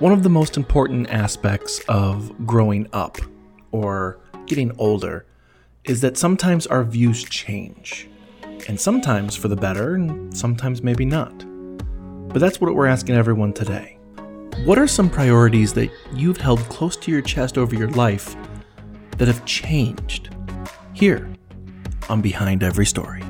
One of the most important aspects of growing up or getting older is that sometimes our views change. And sometimes for the better, and sometimes maybe not. But that's what we're asking everyone today. What are some priorities that you've held close to your chest over your life that have changed? Here on Behind Every Story.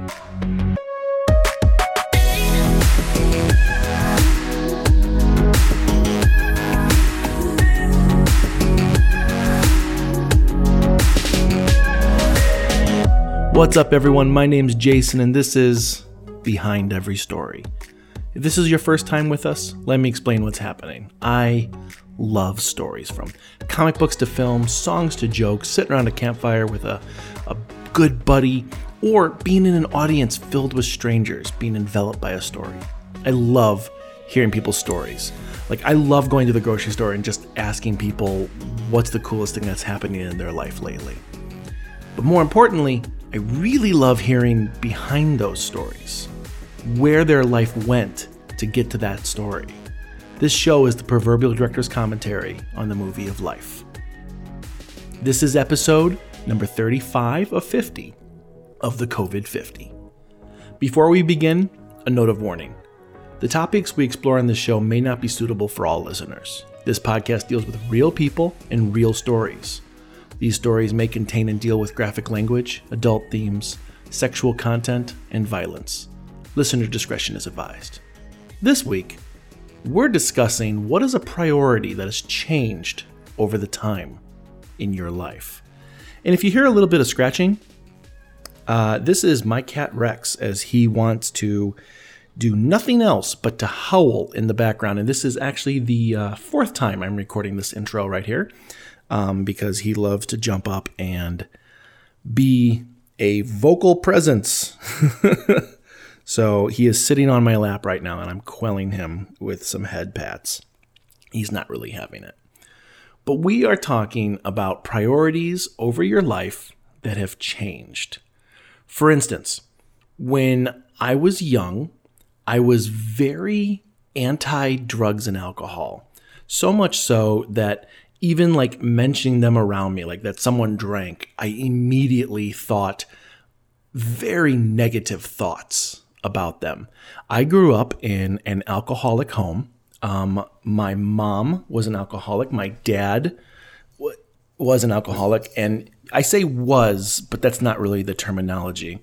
What's up, everyone? My name's Jason, and this is Behind Every Story. If this is your first time with us, let me explain what's happening. I love stories from comic books to films, songs to jokes, sitting around a campfire with a, a good buddy, or being in an audience filled with strangers, being enveloped by a story. I love hearing people's stories. Like, I love going to the grocery store and just asking people what's the coolest thing that's happening in their life lately. But more importantly, I really love hearing behind those stories, where their life went to get to that story. This show is the proverbial director's commentary on the movie of life. This is episode number 35 of 50 of the COVID 50. Before we begin, a note of warning. The topics we explore on this show may not be suitable for all listeners. This podcast deals with real people and real stories. These stories may contain and deal with graphic language, adult themes, sexual content, and violence. Listener discretion is advised. This week, we're discussing what is a priority that has changed over the time in your life. And if you hear a little bit of scratching, uh, this is my cat Rex as he wants to do nothing else but to howl in the background. And this is actually the uh, fourth time I'm recording this intro right here um, because he loves to jump up and be a vocal presence. so he is sitting on my lap right now, and I'm quelling him with some head pats. He's not really having it. But we are talking about priorities over your life that have changed. For instance, when I was young, I was very anti drugs and alcohol. So much so that even like mentioning them around me, like that someone drank, I immediately thought very negative thoughts about them. I grew up in an alcoholic home. Um, my mom was an alcoholic. My dad w- was an alcoholic. And I say was, but that's not really the terminology.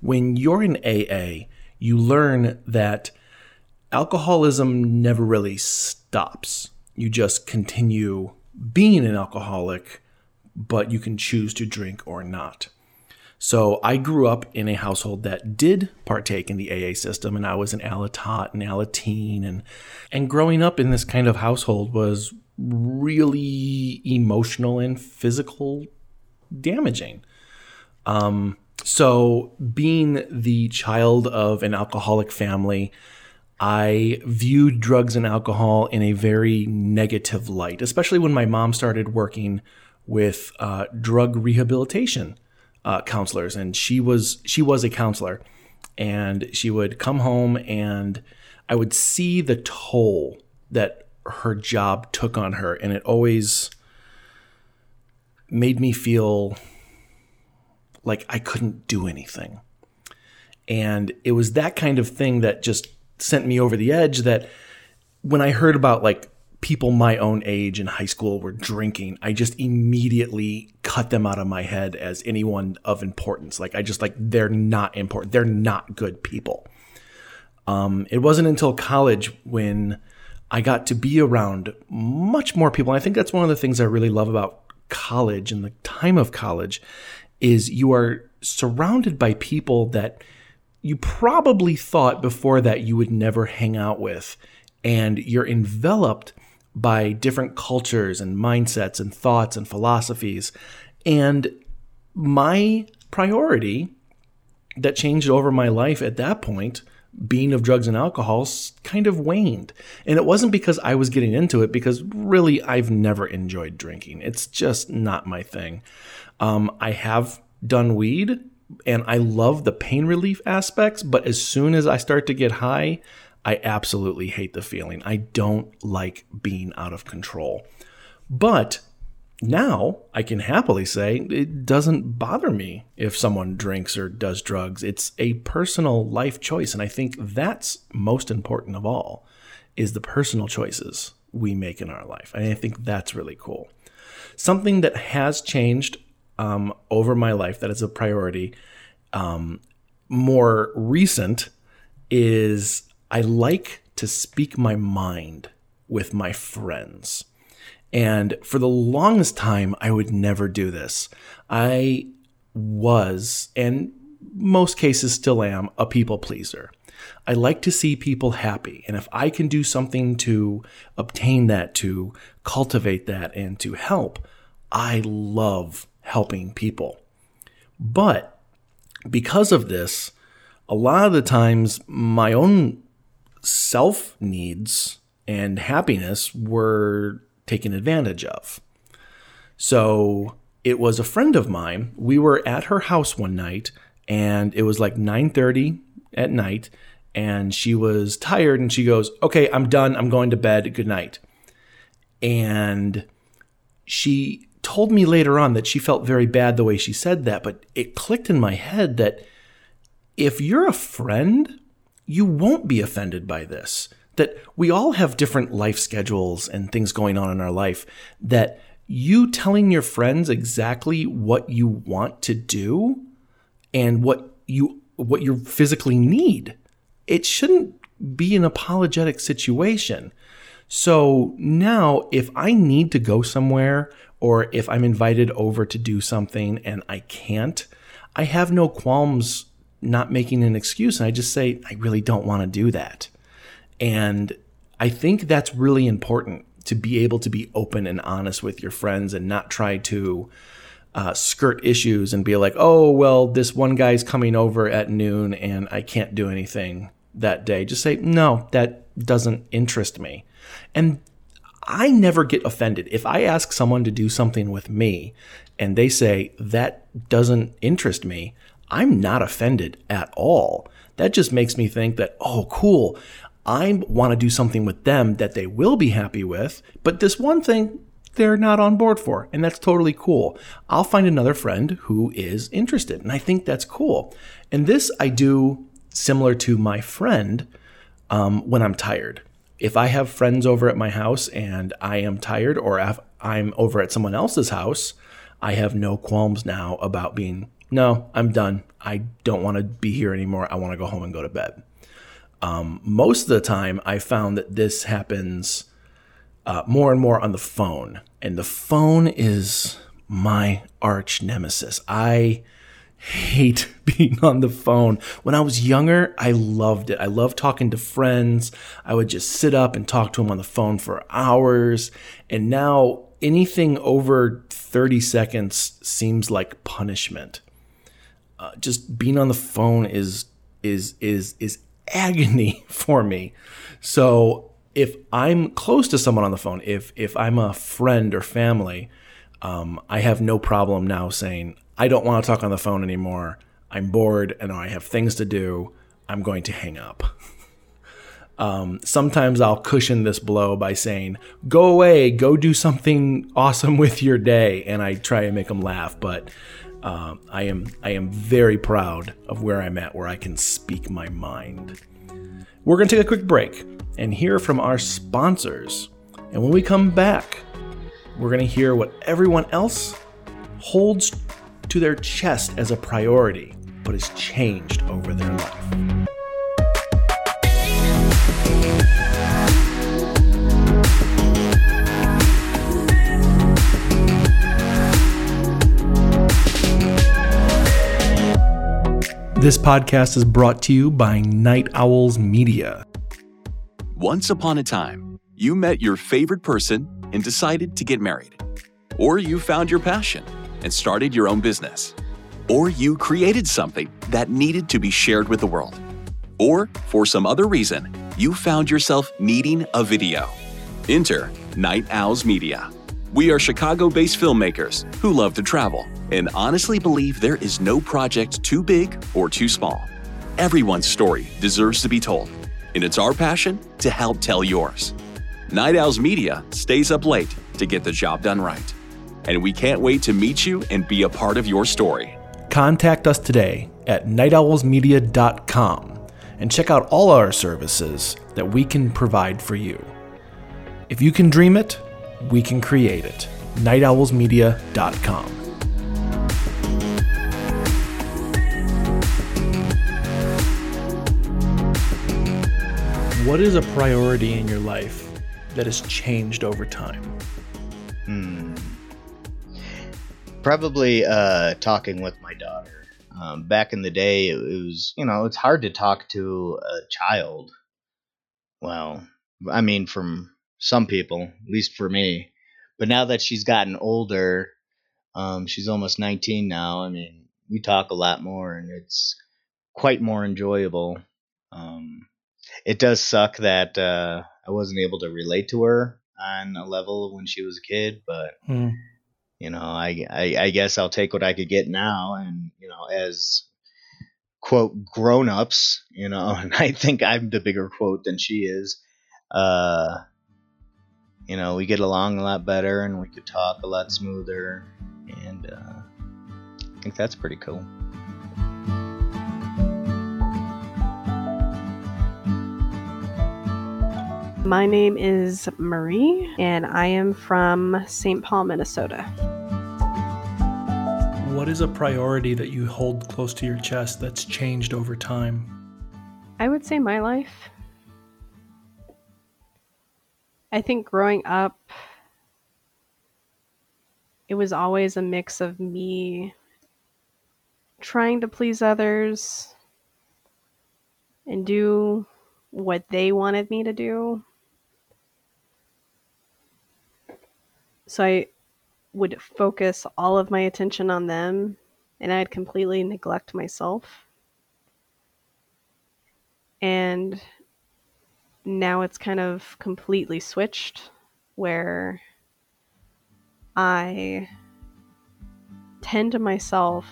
When you're in AA, you learn that alcoholism never really stops. You just continue being an alcoholic, but you can choose to drink or not. So I grew up in a household that did partake in the AA system, and I was an Alatot and Alateen, and and growing up in this kind of household was really emotional and physical damaging. Um, so being the child of an alcoholic family, I viewed drugs and alcohol in a very negative light, especially when my mom started working with uh, drug rehabilitation uh, counselors, and she was she was a counselor, and she would come home, and I would see the toll that her job took on her, and it always made me feel like I couldn't do anything. And it was that kind of thing that just sent me over the edge that when I heard about like people my own age in high school were drinking, I just immediately cut them out of my head as anyone of importance. Like I just like they're not important. They're not good people. Um, it wasn't until college when I got to be around much more people. And I think that's one of the things I really love about college and the time of college is you are surrounded by people that you probably thought before that you would never hang out with. And you're enveloped by different cultures and mindsets and thoughts and philosophies. And my priority that changed over my life at that point, being of drugs and alcohol, kind of waned. And it wasn't because I was getting into it, because really I've never enjoyed drinking. It's just not my thing. Um, I have done weed and I love the pain relief aspects, but as soon as I start to get high, I absolutely hate the feeling. I don't like being out of control. But now I can happily say it doesn't bother me if someone drinks or does drugs. It's a personal life choice. And I think that's most important of all is the personal choices we make in our life. And I think that's really cool. Something that has changed um, over my life that is a priority, um, more recent, is I like to speak my mind with my friends. And for the longest time, I would never do this. I was, and most cases still am, a people pleaser. I like to see people happy. And if I can do something to obtain that, to cultivate that, and to help, I love helping people. But because of this, a lot of the times my own self needs and happiness were taken advantage of. So it was a friend of mine. We were at her house one night and it was like 9:30 at night and she was tired and she goes, "Okay, I'm done. I'm going to bed. Good night." And she told me later on that she felt very bad the way she said that, but it clicked in my head that if you're a friend, you won't be offended by this. That we all have different life schedules and things going on in our life that you telling your friends exactly what you want to do and what you what you physically need it shouldn't be an apologetic situation. So now if i need to go somewhere or if i'm invited over to do something and i can't i have no qualms not making an excuse and i just say i really don't want to do that and I think that's really important to be able to be open and honest with your friends and not try to uh, skirt issues and be like, oh, well, this one guy's coming over at noon and I can't do anything that day. Just say, no, that doesn't interest me. And I never get offended. If I ask someone to do something with me and they say, that doesn't interest me, I'm not offended at all. That just makes me think that, oh, cool. I want to do something with them that they will be happy with, but this one thing they're not on board for, and that's totally cool. I'll find another friend who is interested, and I think that's cool. And this I do similar to my friend um, when I'm tired. If I have friends over at my house and I am tired, or if I'm over at someone else's house, I have no qualms now about being, no, I'm done. I don't want to be here anymore. I want to go home and go to bed. Um, most of the time, I found that this happens uh, more and more on the phone, and the phone is my arch nemesis. I hate being on the phone. When I was younger, I loved it. I loved talking to friends. I would just sit up and talk to them on the phone for hours. And now anything over 30 seconds seems like punishment. Uh, just being on the phone is is is is agony for me. So if I'm close to someone on the phone, if if I'm a friend or family, um, I have no problem now saying I don't want to talk on the phone anymore. I'm bored and I have things to do. I'm going to hang up. Um, sometimes I'll cushion this blow by saying, "Go away, go do something awesome with your day," and I try and make them laugh. But um, I am I am very proud of where I'm at, where I can speak my mind. We're going to take a quick break and hear from our sponsors. And when we come back, we're going to hear what everyone else holds to their chest as a priority, but has changed over their life. This podcast is brought to you by Night Owls Media. Once upon a time, you met your favorite person and decided to get married. Or you found your passion and started your own business. Or you created something that needed to be shared with the world. Or, for some other reason, you found yourself needing a video. Enter Night Owls Media. We are Chicago based filmmakers who love to travel and honestly believe there is no project too big or too small. Everyone's story deserves to be told. and it's our passion to help tell yours. Night Owls Media stays up late to get the job done right. And we can't wait to meet you and be a part of your story. Contact us today at nightowlsmedia.com and check out all our services that we can provide for you. If you can dream it, we can create it. nightowlsmedia.com. What is a priority in your life that has changed over time? Hmm. Probably uh, talking with my daughter. Um, back in the day, it was, you know, it's hard to talk to a child. Well, I mean, from some people, at least for me. But now that she's gotten older, um, she's almost 19 now. I mean, we talk a lot more, and it's quite more enjoyable. Um, it does suck that uh, I wasn't able to relate to her on a level when she was a kid, but Hmm. you know, I, I I guess I'll take what I could get now, and you know, as quote grown ups, you know, and I think I'm the bigger quote than she is. Uh, you know, we get along a lot better, and we could talk a lot smoother, and uh, I think that's pretty cool. My name is Marie, and I am from St. Paul, Minnesota. What is a priority that you hold close to your chest that's changed over time? I would say my life. I think growing up, it was always a mix of me trying to please others and do what they wanted me to do. So I would focus all of my attention on them and I'd completely neglect myself. And now it's kind of completely switched where I tend to myself,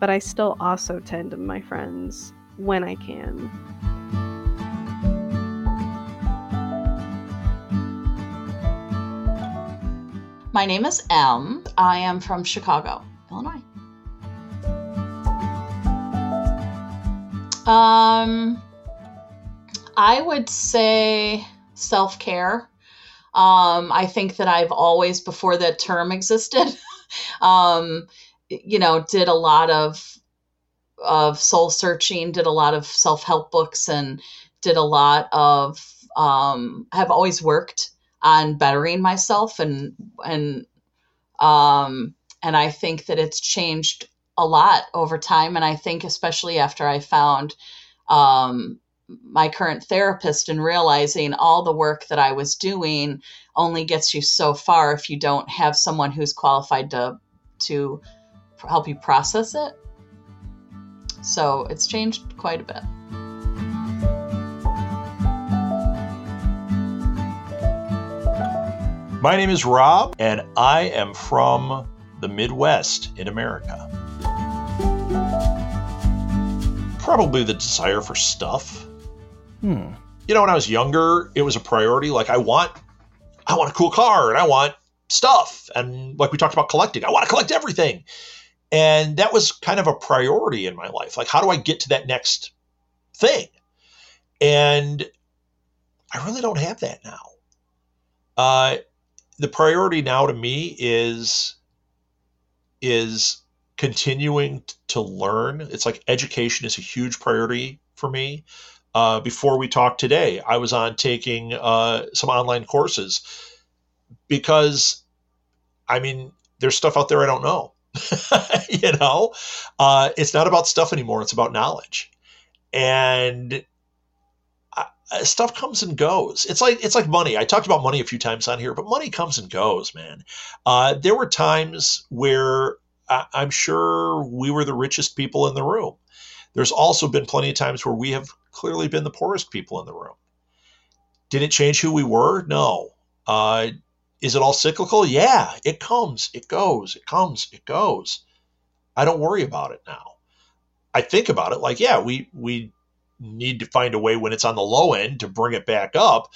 but I still also tend to my friends when I can. My name is Em. I am from Chicago, Illinois. Um, I would say self care. Um, I think that I've always, before that term existed, um, you know, did a lot of of soul searching, did a lot of self help books, and did a lot of um, have always worked on bettering myself and and um and I think that it's changed a lot over time and I think especially after I found um my current therapist and realizing all the work that I was doing only gets you so far if you don't have someone who's qualified to to help you process it. So it's changed quite a bit. My name is Rob, and I am from the Midwest in America. Probably the desire for stuff. Hmm. You know, when I was younger, it was a priority. Like I want, I want a cool car, and I want stuff, and like we talked about collecting, I want to collect everything, and that was kind of a priority in my life. Like, how do I get to that next thing? And I really don't have that now. Uh, the priority now to me is is continuing to learn. It's like education is a huge priority for me. Uh, before we talked today, I was on taking uh, some online courses because, I mean, there's stuff out there I don't know. you know, uh, it's not about stuff anymore; it's about knowledge, and stuff comes and goes. It's like it's like money. I talked about money a few times on here, but money comes and goes, man. Uh, there were times where I, I'm sure we were the richest people in the room. There's also been plenty of times where we have clearly been the poorest people in the room. Did it change who we were? No. Uh, is it all cyclical? Yeah, it comes, it goes, it comes, it goes. I don't worry about it now. I think about it like, yeah, we we need to find a way when it's on the low end to bring it back up.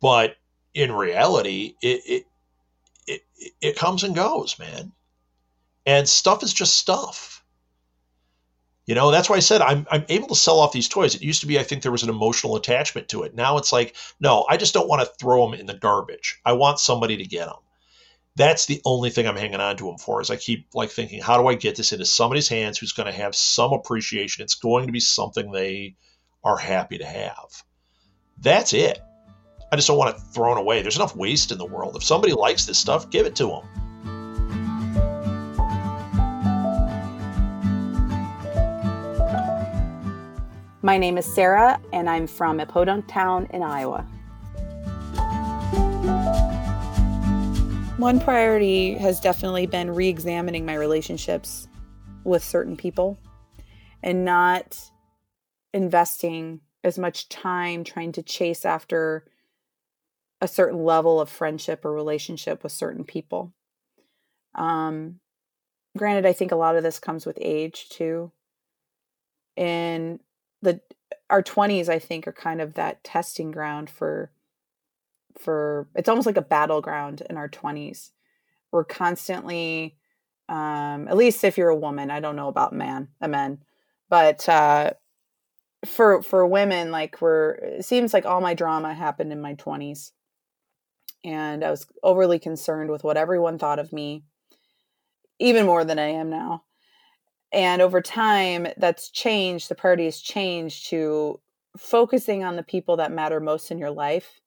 But in reality, it it it, it comes and goes, man. And stuff is just stuff. You know, that's why I said I'm I'm able to sell off these toys. It used to be I think there was an emotional attachment to it. Now it's like, no, I just don't want to throw them in the garbage. I want somebody to get them. That's the only thing I'm hanging on to them for. Is I keep like thinking, how do I get this into somebody's hands who's going to have some appreciation? It's going to be something they are happy to have. That's it. I just don't want it thrown away. There's enough waste in the world. If somebody likes this stuff, give it to them. My name is Sarah, and I'm from a podunk town in Iowa. One priority has definitely been re examining my relationships with certain people and not investing as much time trying to chase after a certain level of friendship or relationship with certain people. Um, granted, I think a lot of this comes with age too. In the our twenties, I think, are kind of that testing ground for for it's almost like a battleground in our twenties. We're constantly, um, at least if you're a woman, I don't know about man, a men, but uh, for for women like we're it seems like all my drama happened in my 20s and i was overly concerned with what everyone thought of me even more than i am now. And over time that's changed the priority has changed to focusing on the people that matter most in your life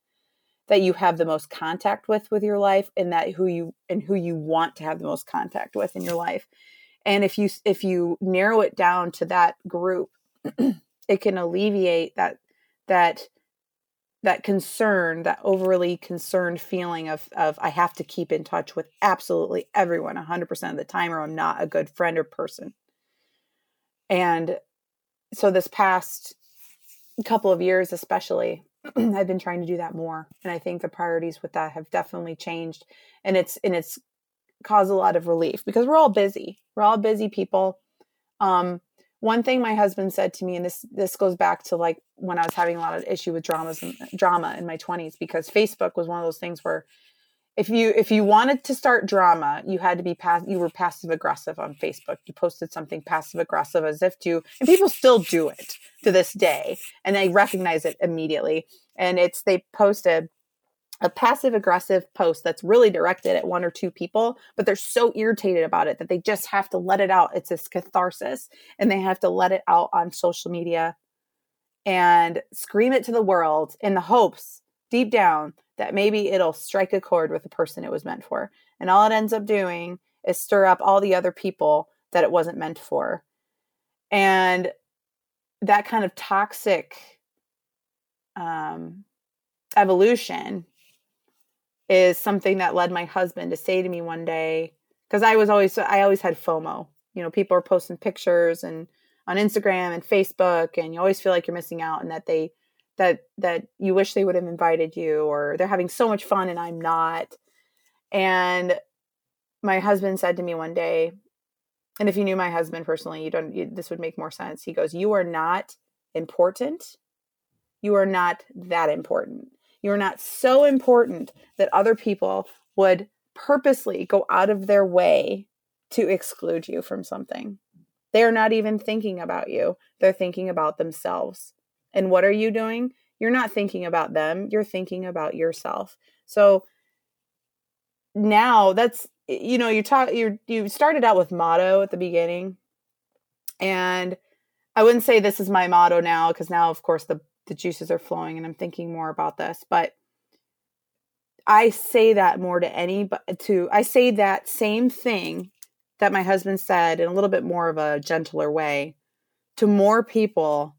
that you have the most contact with with your life and that who you and who you want to have the most contact with in your life. And if you if you narrow it down to that group it can alleviate that that that concern that overly concerned feeling of of i have to keep in touch with absolutely everyone 100% of the time or i'm not a good friend or person. And so this past couple of years especially i've been trying to do that more and i think the priorities with that have definitely changed and it's and it's caused a lot of relief because we're all busy. We're all busy people. Um one thing my husband said to me and this this goes back to like when i was having a lot of issue with dramas and uh, drama in my 20s because facebook was one of those things where if you if you wanted to start drama you had to be pass you were passive aggressive on facebook. You posted something passive aggressive as if to and people still do it to this day and they recognize it immediately. And it's they posted a passive aggressive post that's really directed at one or two people, but they're so irritated about it that they just have to let it out. It's this catharsis and they have to let it out on social media and scream it to the world in the hopes deep down that maybe it'll strike a chord with the person it was meant for. And all it ends up doing is stir up all the other people that it wasn't meant for. And that kind of toxic um, evolution is something that led my husband to say to me one day because I was always I always had FOMO. You know, people are posting pictures and on Instagram and Facebook and you always feel like you're missing out and that they that that you wish they would have invited you or they're having so much fun and I'm not. And my husband said to me one day, and if you knew my husband personally, you don't you, this would make more sense. He goes, "You are not important. You are not that important." You're not so important that other people would purposely go out of their way to exclude you from something. They are not even thinking about you, they're thinking about themselves. And what are you doing? You're not thinking about them, you're thinking about yourself. So now that's you know you talk you you started out with motto at the beginning and i wouldn't say this is my motto now because now of course the the juices are flowing and I'm thinking more about this. But I say that more to any but to I say that same thing that my husband said in a little bit more of a gentler way to more people.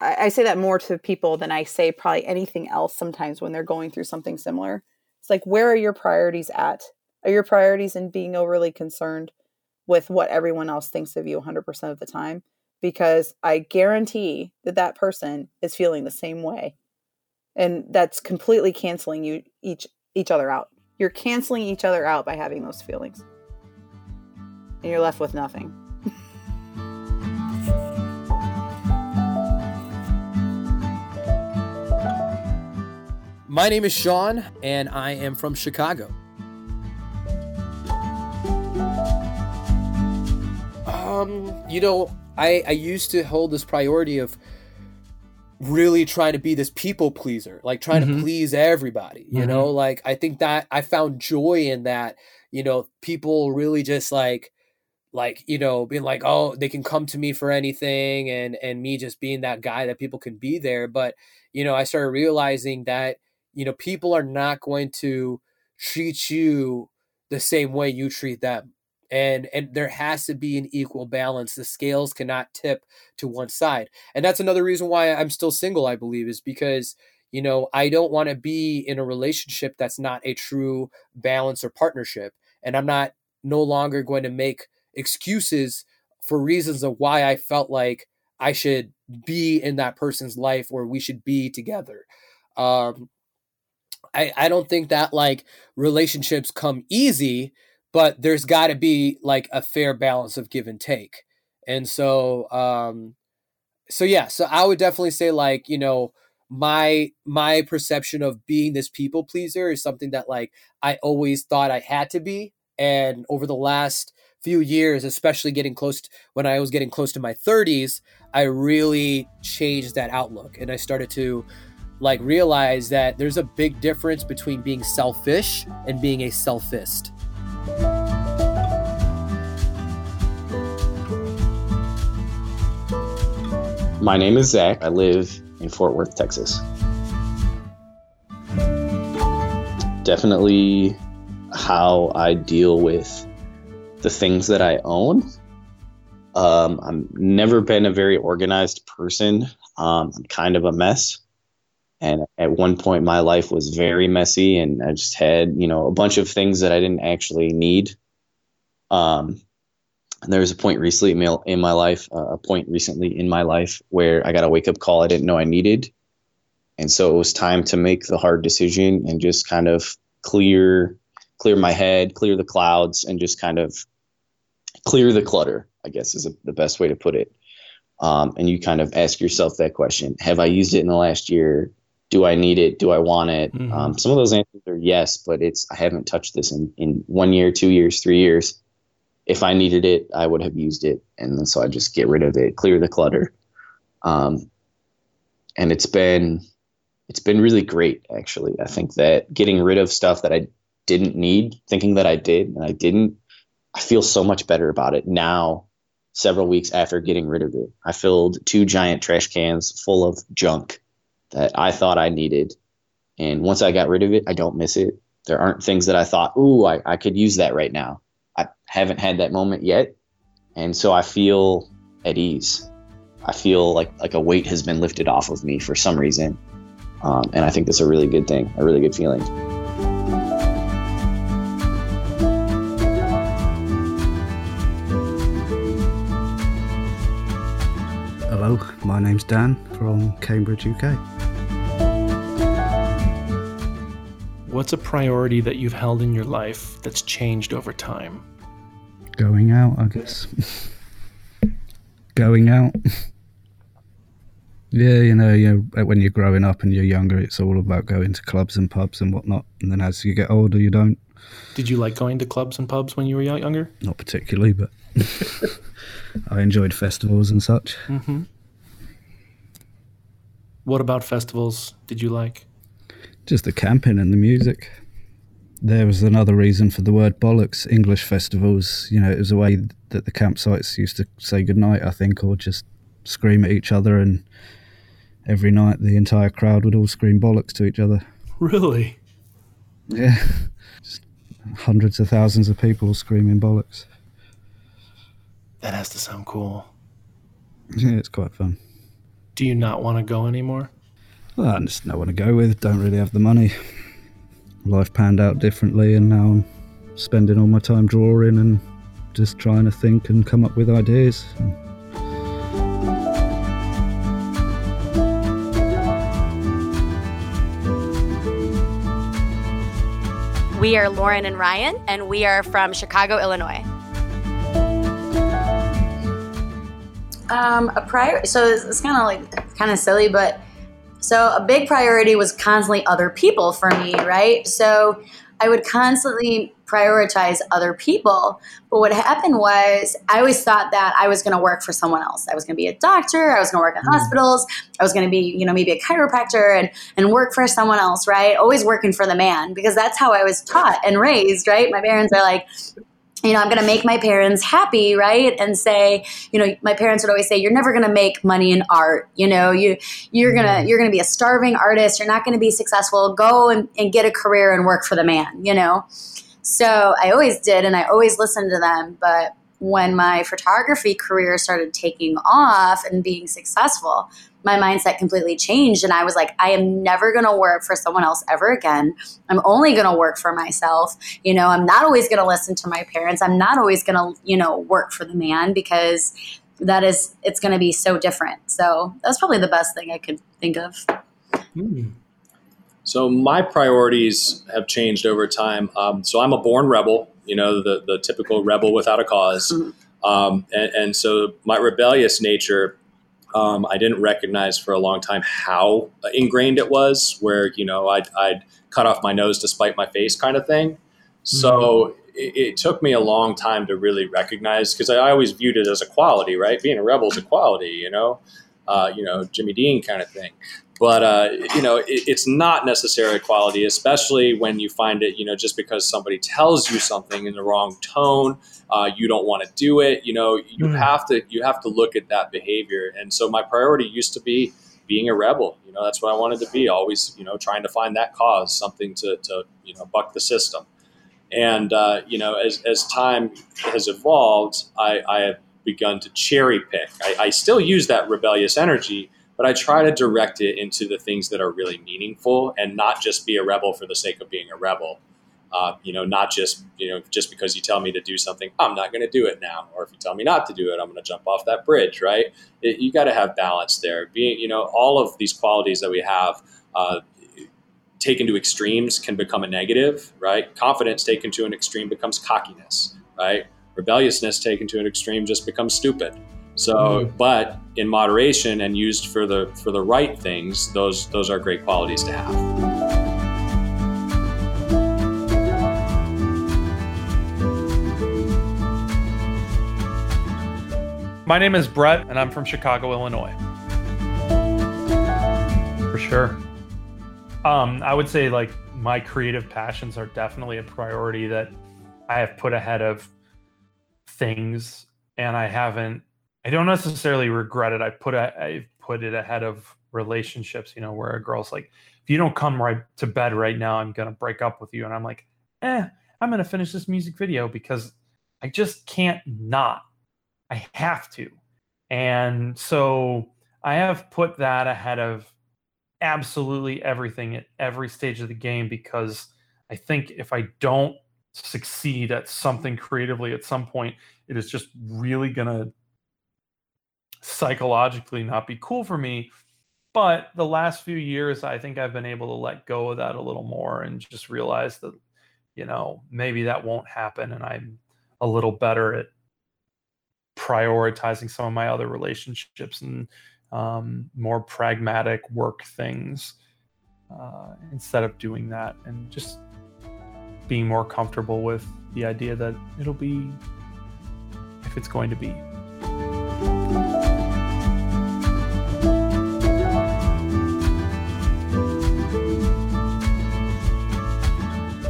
I, I say that more to people than I say probably anything else sometimes when they're going through something similar. It's like, where are your priorities at? Are your priorities in being overly concerned with what everyone else thinks of you 100% of the time? because I guarantee that that person is feeling the same way. And that's completely canceling you each each other out. You're canceling each other out by having those feelings. And you're left with nothing. My name is Sean and I am from Chicago. Um, you know, I I used to hold this priority of really trying to be this people pleaser, like trying Mhm. to please everybody. You know, like I think that I found joy in that. You know, people really just like like you know being like oh they can come to me for anything and and me just being that guy that people can be there but you know i started realizing that you know people are not going to treat you the same way you treat them and and there has to be an equal balance. The scales cannot tip to one side and that's another reason why i'm still single i believe is because you know i don't want to be in a relationship that's not a true balance or partnership and i'm not no longer going to make excuses for reasons of why i felt like i should be in that person's life or we should be together. Um I, I don't think that like relationships come easy, but there's got to be like a fair balance of give and take. And so, um, so yeah, so I would definitely say like, you know, my my perception of being this people pleaser is something that like I always thought I had to be. And over the last few years, especially getting close to, when I was getting close to my 30s, I really changed that outlook and I started to like realize that there's a big difference between being selfish and being a selfist. My name is Zach. I live in Fort Worth, Texas. Definitely how I deal with the things that I own. Um, I've never been a very organized person. Um, I'm kind of a mess. And at one point, my life was very messy, and I just had, you know, a bunch of things that I didn't actually need. Um, and there was a point recently in my, in my life, uh, a point recently in my life where I got a wake up call I didn't know I needed. And so it was time to make the hard decision and just kind of clear, clear my head, clear the clouds, and just kind of clear the clutter, I guess is a, the best way to put it. Um, and you kind of ask yourself that question Have I used it in the last year? Do I need it? Do I want it? Mhm. Um, some of those answers are yes, but it's I haven't touched this in, in one year, two years, three years if I needed it, I would have used it, and so I just get rid of it, clear the clutter. Um, and it's been it's been really great actually. I think that getting rid of stuff that I didn't need, thinking that I did and I didn't, I feel so much better about it now. Several weeks after getting rid of it, I filled two giant trash cans full of junk that I thought I needed, and once I got rid of it, I don't miss it. There aren't things that I thought, ooh, I, I could use that right now. I haven't had that moment yet, and so I feel at ease. I feel like like a weight has been lifted off of me for some reason, um, and I think that's a really good thing, a really good feeling. Hello, my name's Dan from Cambridge, UK. What's a priority that you've held in your life that's changed over time? Going out, I guess. Going out. yeah, you know, you know, when you're growing up and you're younger, it's all about going to clubs and pubs and whatnot. And then as you get older, you don't. Did you like going to clubs and pubs when you were younger? Not particularly, but I enjoyed festivals and such. Mm-hmm. What about festivals did you like? Just the camping and the music. There was another reason for the word bollocks. English festivals, you know, it was a way that the campsites used to say goodnight, I think, or just scream at each other. And every night the entire crowd would all scream bollocks to each other. Really? Yeah. Just hundreds of thousands of people screaming bollocks. That has to sound cool. Yeah, it's quite fun. Do you not want to go anymore? Well, I just no one to go with, don't really have the money. Life panned out differently, and now I'm spending all my time drawing and just trying to think and come up with ideas. We are Lauren and Ryan, and we are from Chicago, Illinois. Um, a prior, so it's, it's kind of like kind of silly, but So a big priority was constantly other people for me, right? So I would constantly prioritize other people. But what happened was I always thought that I was going to work for someone else. I was going to be a doctor, I was going to work in mm-hmm. hospitals, I was going to be, you know, maybe a chiropractor and and work for someone else, right? Always working for the man because that's how I was taught and raised, right? My parents are like you know, I'm going to make my parents happy, right? And say, you know, my parents would always say, "You're never going to make money in art. You know, you you're gonna mm-hmm. you're gonna be a starving artist. You're not going to be successful. Go and, and get a career and work for the man." You know, so I always did, and I always listened to them. But when my photography career started taking off and being successful, my mindset completely changed. And I was like, I am never going to work for someone else ever again. I'm only going to work for myself. You know, I'm not always going to listen to my parents. I'm not always going to, you know, work for the man because that is, it's going to be so different. So that's probably the best thing I could think of. Hmm. So my priorities have changed over time. Um, so I'm a born rebel, you know, the, the typical rebel without a because mm-hmm. um, and, and, so my rebellious nature um, I didn't recognize for a long time how ingrained it was, where you know I'd, I'd cut off my nose to spite my face, kind of thing. So mm-hmm. it, it, took me a long time to really recognize because I always viewed it as a quality, right? Being a rebel is a quality, you know, uh, you know, Jimmy Dean kind of thing. But uh, you know, it, it's not necessarily quality, especially when you find it, you know, just because somebody tells you something in the wrong tone uh, you don't want to do it. You know, you mm. have to you have to look at that behavior. And so my priority used to be being a rebel. You know, that's what I wanted to be. Always, you know, trying to find that cause, something to, to you know buck the system. And uh, you know, as as time has evolved, I, I have begun to cherry pick. I, I still use that rebellious energy, but I try to direct it into the things that are really meaningful and not just be a rebel for the sake of being a rebel. Uh, you know, not just you know just because you tell me to do something, I'm not going to do it now, or if you tell me not to do it, I'm going to jump off that bridge, right? It, you got to have balance there. Being, you know, all of these qualities that we have. Uh, taken to extremes can become a negative, right? Confidence taken to an extreme becomes cockiness, right? Rebelliousness taken to an extreme just becomes stupid. So, mm-hmm. but in moderation and used for the for the right things, those those are great qualities to have. My name is Brett, and I'm from Chicago, Illinois. For sure. Um, I would say like my creative passions are definitely a priority that I have put ahead of things, and I haven't. I don't necessarily regret it. I put a, I put it ahead of relationships. You know, where a girl's like, "If you don't come right to bed right now, I'm gonna break up with you," and I'm like, "Eh, I'm gonna finish this music video because I just can't not." I have to. And so I have put that ahead of absolutely everything at every stage of the game because I think if I don't succeed at something creatively at some point, it is just really to psychologically not be cool for me. But the last few years, I think I've been able to let go of that a little more and just realize that, you know, maybe that won't happen. And I'm a little better at prioritizing some of my other relationships and um, more pragmatic work things uh, instead of doing that and just being more comfortable with the idea that it'll be if it's going to be.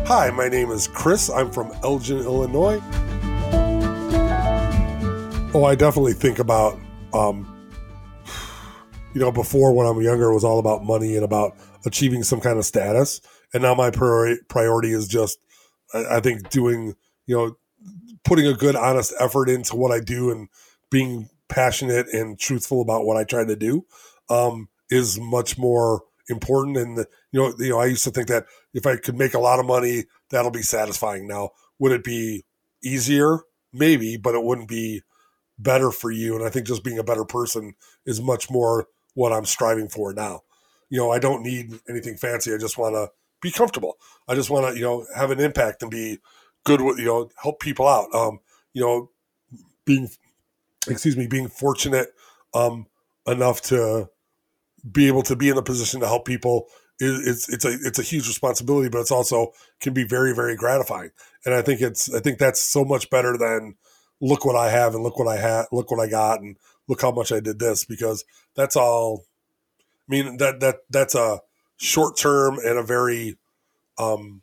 Hi, my name is Chris. I'm from Elgin, Illinois. Oh, I definitely think about, um, you know, before when I'm younger, it was all about money and about achieving some kind of status. And now my priority, priority is just, I, I think, doing, you know, putting a good, honest effort into what I do and being passionate and truthful about what I try to do um, is much more important. And the, you know, you know, I used to think that if I could make a lot of money, that'll be satisfying. Now, would it be easier? Maybe, but it wouldn't be better for you. And I think just being a better person is much more what I'm striving for now. You know, I don't need anything fancy. I just want to be comfortable. I just want to, you know, have an impact and be good with, you know, help people out. Um, you know, being, excuse me, being fortunate um, enough to be able to be in the position to help people it's it's a it's a huge responsibility, but it's also can be very very gratifying. And I think it's I think that's so much better than look what I have and look what I had look what I got and look how much I did this because that's all. I mean that that that's a short term and a very um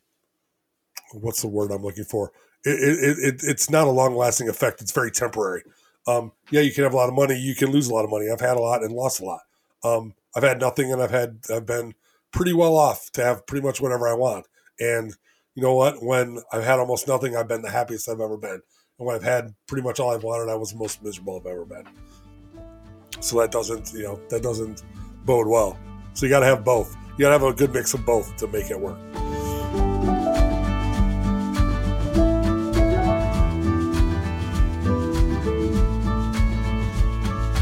what's the word I'm looking for? It, it, it it's not a long lasting effect. It's very temporary. Um, yeah, you can have a lot of money. You can lose a lot of money. I've had a lot and lost a lot. Um, I've had nothing and I've had I've been pretty well off to have pretty much whatever I want. And you know what? When I've had almost nothing, I've been the happiest I've ever been. And when I've had pretty much all I've wanted, I was the most miserable I've ever been. So that doesn't, you know, that doesn't bode well. So you got to have both. You got to have a good mix of both to make it work.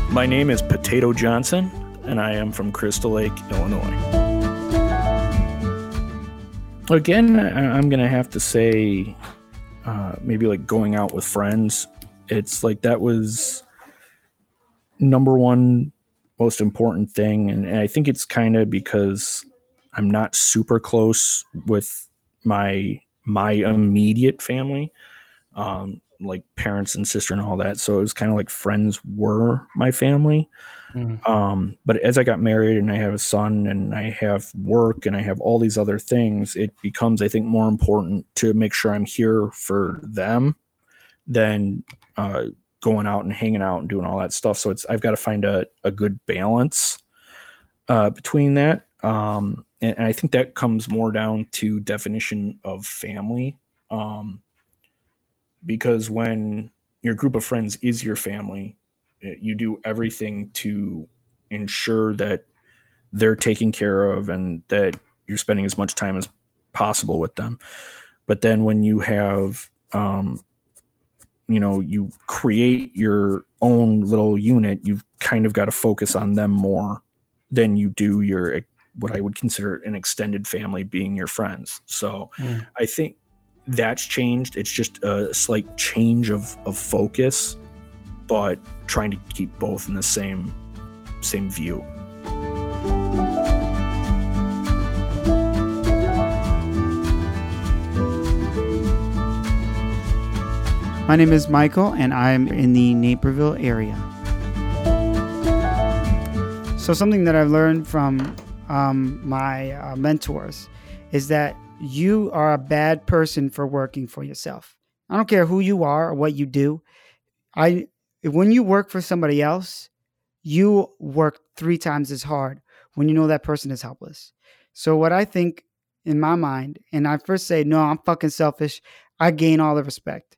My name is Potato Johnson, and I am from Crystal Lake, Illinois. Again, I'm going to have to say uh, maybe like going out with friends. It's like that was number one most important thing. And, and I think it's kind of because I'm not super close with my my immediate family. Um, like parents and sister and all that. So it was kind of like friends were my family. Mm. Um, but as I got married and I have a son and I have work and I have all these other things, it becomes, I think, more important to make sure I'm here for them than uh, going out and hanging out and doing all that stuff. So it's I've got to find a, a good balance uh, between that. Um, and, and, I think that comes more down to definition of family. Um, because when your group of friends is your family, you do everything to ensure that they're taken care of and that you're spending as much time as possible with them. But then when you have, um, you know, you create your own little unit, you've kind of got to focus on them more than you do your eh, what I would consider an extended family being your friends. So mm. I think that's changed. It's just a slight change of, of focus, but trying to keep both in the same same view. My name is Michael, and I'm in the Naperville area. So, something that I've learned from um, my uh, mentors is that you are a bad person for working for yourself. I don't care who you are or what you do. I when you work for somebody else, you work three times as hard when you know that person is helpless. So what I think in my mind, and I first say, no, I'm fucking selfish. I gain all the respect.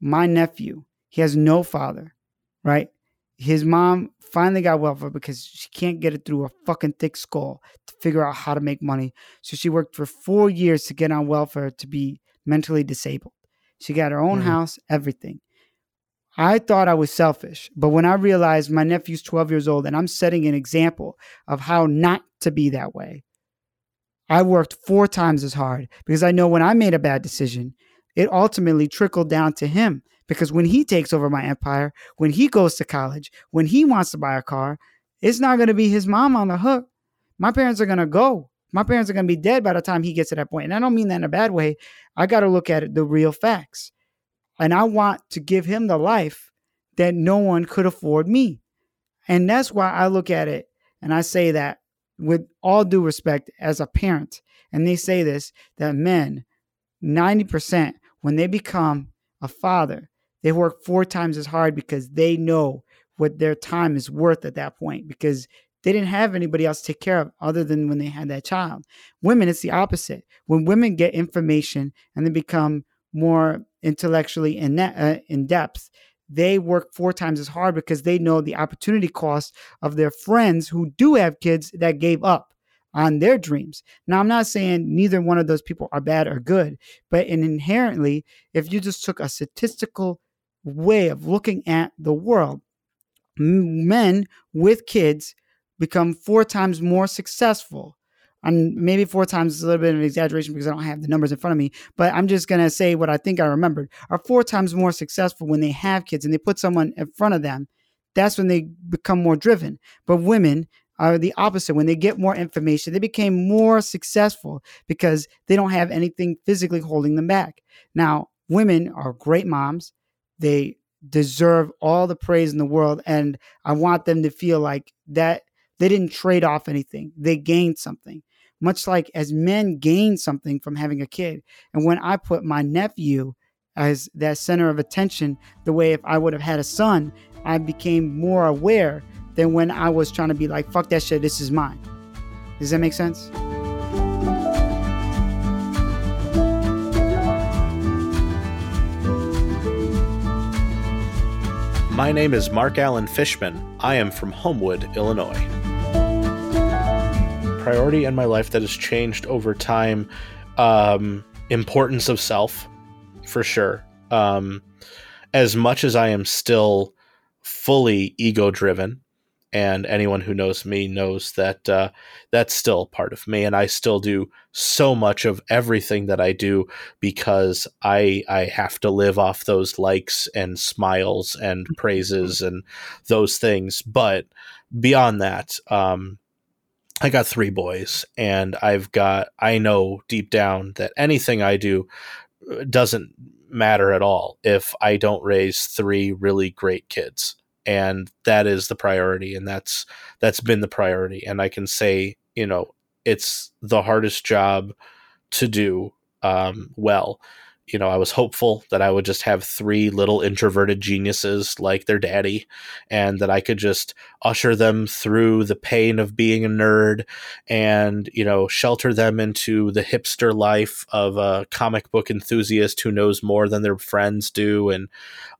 My nephew, he has no father, right? His mom finally got welfare because she can't get it through a fucking thick skull to figure out how to make money. So she worked for four years to get on welfare to be mentally disabled. She got her own mm-hmm. house, everything. I thought I was selfish, but when I realized my nephew's 12 years old and I'm setting an example of how not to be that way, I worked four times as hard because I know when I made a bad decision, it ultimately trickled down to him because when he takes over my empire, when he goes to college, when he wants to buy a car, it's not going to be his mom on the hook. My parents are going to go. My parents are going to be dead by the time he gets to that point. And I don't mean that in a bad way. I got to look at it, the real facts. And I want to give him the life that no one could afford me. And that's why I look at it and I say that with all due respect as a parent. And they say this that men, 90%, when they become a father, they work four times as hard because they know what their time is worth at that point because they didn't have anybody else to take care of other than when they had that child. Women, it's the opposite. When women get information and they become more intellectually in, uh, in depth, they work four times as hard because they know the opportunity cost of their friends who do have kids that gave up on their dreams. Now, I'm not saying neither one of those people are bad or good, but inherently, if you just took a statistical way of looking at the world. Men with kids become four times more successful. And maybe four times is a little bit of an exaggeration because I don't have the numbers in front of me, but I'm just going to say what I think I remembered are four times more successful when they have kids and they put someone in front of them. That's when they become more driven. But women, are the opposite. When they get more information, they became more successful because they don't have anything physically holding them back. Now, women are great moms. They deserve all the praise in the world. And I want them to feel like that they didn't trade off anything, they gained something. Much like as men gain something from having a kid. And when I put my nephew as that center of attention, the way if I would have had a son, I became more aware than when I was trying to be like, fuck that shit, this is mine. Does that make sense? My name is Mark Allen Fishman. I am from Homewood, Illinois. Priority in my life that has changed over time um, importance of self, for sure. Um, as much as I am still fully ego driven, and anyone who knows me knows that uh, that's still part of me and i still do so much of everything that i do because i i have to live off those likes and smiles and praises and those things but beyond that um, I got three boys, and I've got, I know deep down that anything I do uh, doesn't matter at all if I don't raise three really great kids. And that is the priority and that's that's been the priority. And i can say you know it's the hardest job to do um, well you know, I was hopeful that I would just have three little introverted geniuses like their daddy, and that I could just usher them through the pain of being a nerd and, you know, shelter them into the hipster life of a comic book enthusiast who knows more than their friends do. And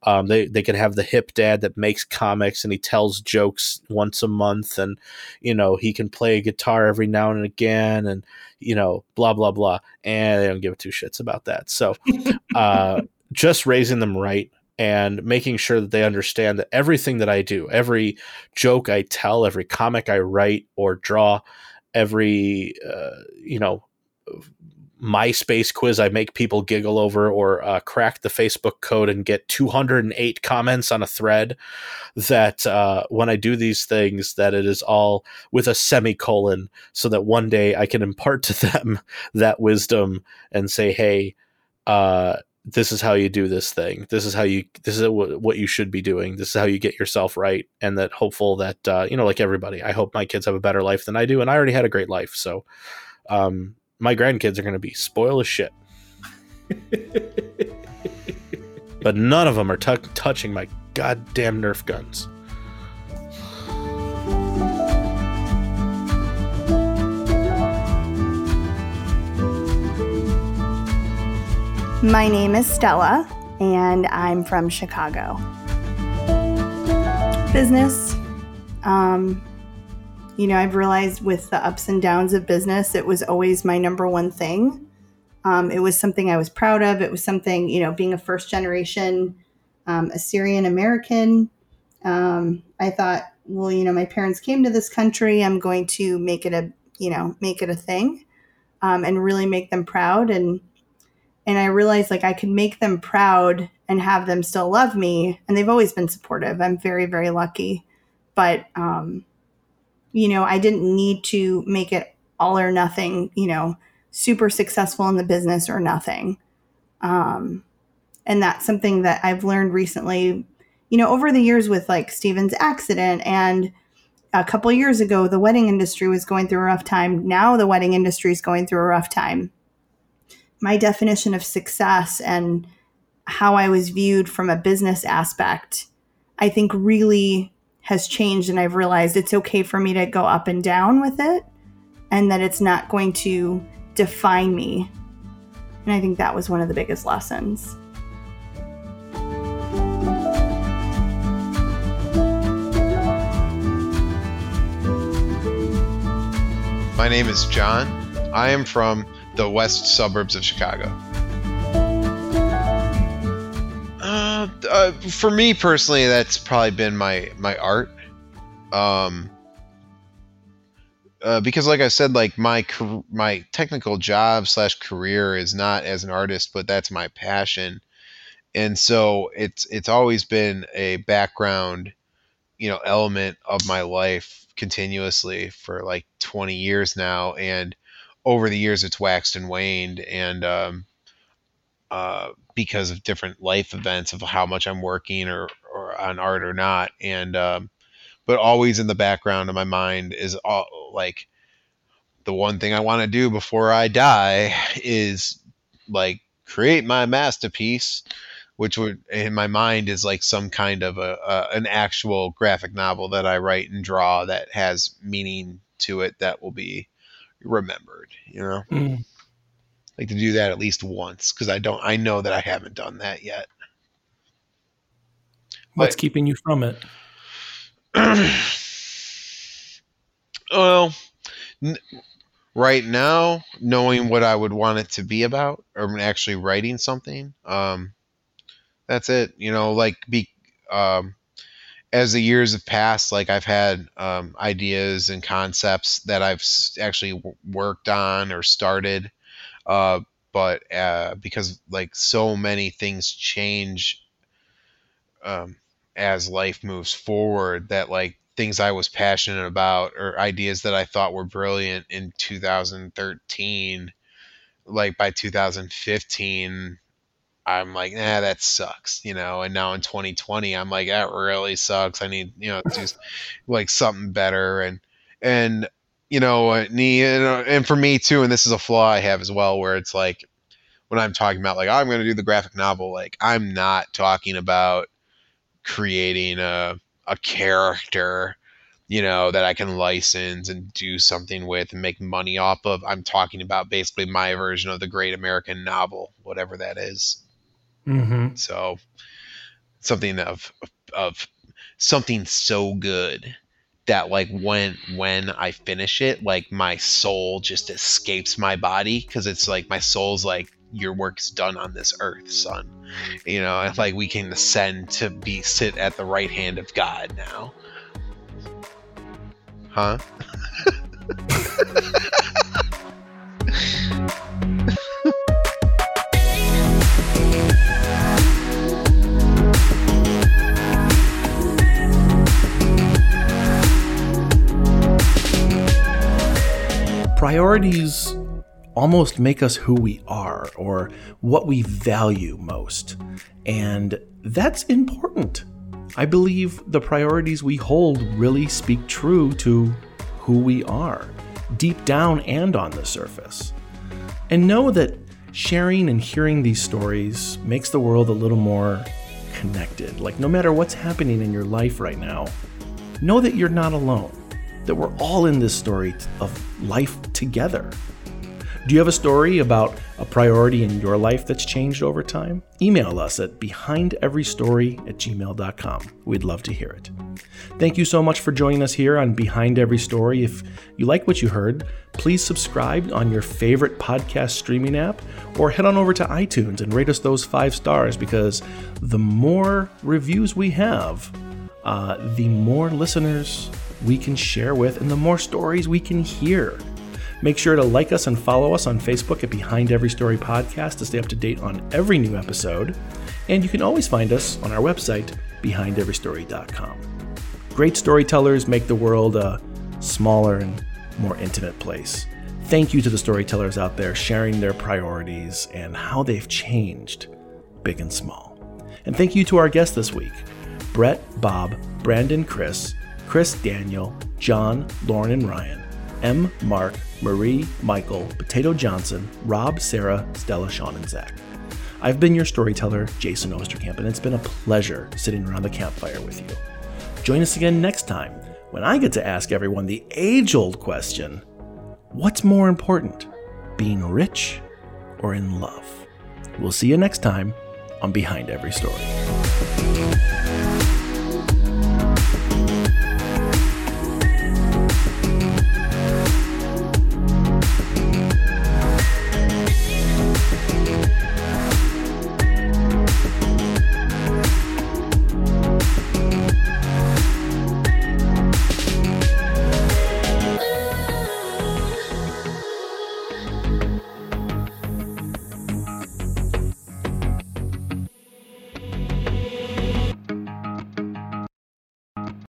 um, they, they could have the hip dad that makes comics and he tells jokes once a month, and, you know, he can play a guitar every now and again. And, you know, blah blah blah, and they don't give two shits about that. So, uh, just raising them right and making sure that they understand that everything that I do, every joke I tell, every comic I write or draw, every uh, you know MySpace quiz I make people giggle over, or uh, crack the Facebook code and get 208 comments on a thread. That uh, when I do these things, that it is all with a semicolon, so that one day I can impart to them that wisdom and say, "Hey, uh, this is how you do this thing. This is how you. This is what you should be doing. This is how you get yourself right." And that hopeful that uh, you know, like everybody, I hope my kids have a better life than I do, and I already had a great life. So. Um, my grandkids are going to be spoiled as shit. but none of them are t- touching my goddamn Nerf guns. My name is Stella, and I'm from Chicago. Business. Um, you know, I've realized with the ups and downs of business, it was always my number one thing. Um, it was something I was proud of. It was something, you know, being a first generation um, Assyrian American, um, I thought, well, you know, my parents came to this country. I'm going to make it a, you know, make it a thing um, and really make them proud. And, and I realized like I could make them proud and have them still love me. And they've always been supportive. I'm very, very lucky. But, um, you know, I didn't need to make it all or nothing, you know, super successful in the business or nothing. Um, and that's something that I've learned recently, you know, over the years with like Steven's accident and a couple years ago, the wedding industry was going through a rough time. Now the wedding industry is going through a rough time. My definition of success and how I was viewed from a business aspect, I think really has changed and I've realized it's okay for me to go up and down with it and that it's not going to define me. And I think that was one of the biggest lessons. My name is John. I am from the west suburbs of Chicago. Uh, for me personally, that's probably been my my art. Um, uh, because like I said, like my my technical job slash career is not as an artist, but that's my passion, and so it's it's always been a background you know element of my life continuously for like 20 years now. And over the years it's waxed and waned. And um, uh, because of different life events of how much i'm working or, or on art or not and um, but always in the background of my mind is all like the one thing i want to do before i die is like create my masterpiece which would in my mind is like some kind of a, a, an actual graphic novel that I write and draw that has meaning to it that will be remembered. You know, Mm. Like to do that at least once because I don't. I know that I haven't done that yet. What's keeping you from it? Well, n- right now, knowing what I would want it to be about, or actually writing something, um, that's it. You know, like be um, as the years have passed, like I've had um, ideas and concepts that I've s- actually w- worked on or started, uh, but uh, because like so many things change um, as life moves forward that like things I was passionate about or ideas that I thought were brilliant in 2013 like by 2015 I'm like nah that sucks you know? And now in 2020 I'm like that really sucks. I need you know do like something better. And and you know uh, ne- and for me too and this is a flaw I have as well where it's like when I'm talking about like I'm going to do the graphic novel like I'm not talking about creating a a character you know that I can license and do something with and make money off of. I'm talking about basically my version of the great American novel, whatever that is. Mm-hmm. So something of of something so good that like when when I finish it, like my soul just escapes my body because it's like my soul's like your work's done on this earth, son. You know, like we can ascend to be sit at the right hand of God now. Huh? Priorities almost make us who we are or what we value most. And that's important. I believe the priorities we hold really speak true to who we are, deep down and on the surface. And know that sharing and hearing these stories makes the world a little more connected. Like, no matter what's happening in your life right now, know that you're not alone, that we're all in this story of life together. Do you have a story about a priority in your life that's changed over time? Email us at behindeverystory at gmail.com. We'd love to hear it. Thank you so much for joining us here on Behind Every Story. If you like what you heard, please subscribe on your favorite podcast streaming app or head on over to iTunes and rate us those five stars because the more reviews we have, uh, the more listeners we can share with and the more stories we can hear. Make sure to like us and follow us on Facebook at Behind Every Story Podcast to stay up to date on every new episode. And you can always find us on our website, behindeverystory.com. Great storytellers make the world a smaller and more intimate place. Thank you to the storytellers out there sharing their priorities and how they've changed, big and small. And thank you to our guests this week Brett, Bob, Brandon, Chris, Chris, Daniel, John, Lauren, and Ryan, M, Mark, Marie, Michael, Potato Johnson, Rob, Sarah, Stella, Sean, and Zach. I've been your storyteller, Jason Osterkamp, and it's been a pleasure sitting around the campfire with you. Join us again next time when I get to ask everyone the age old question what's more important, being rich or in love? We'll see you next time on Behind Every Story.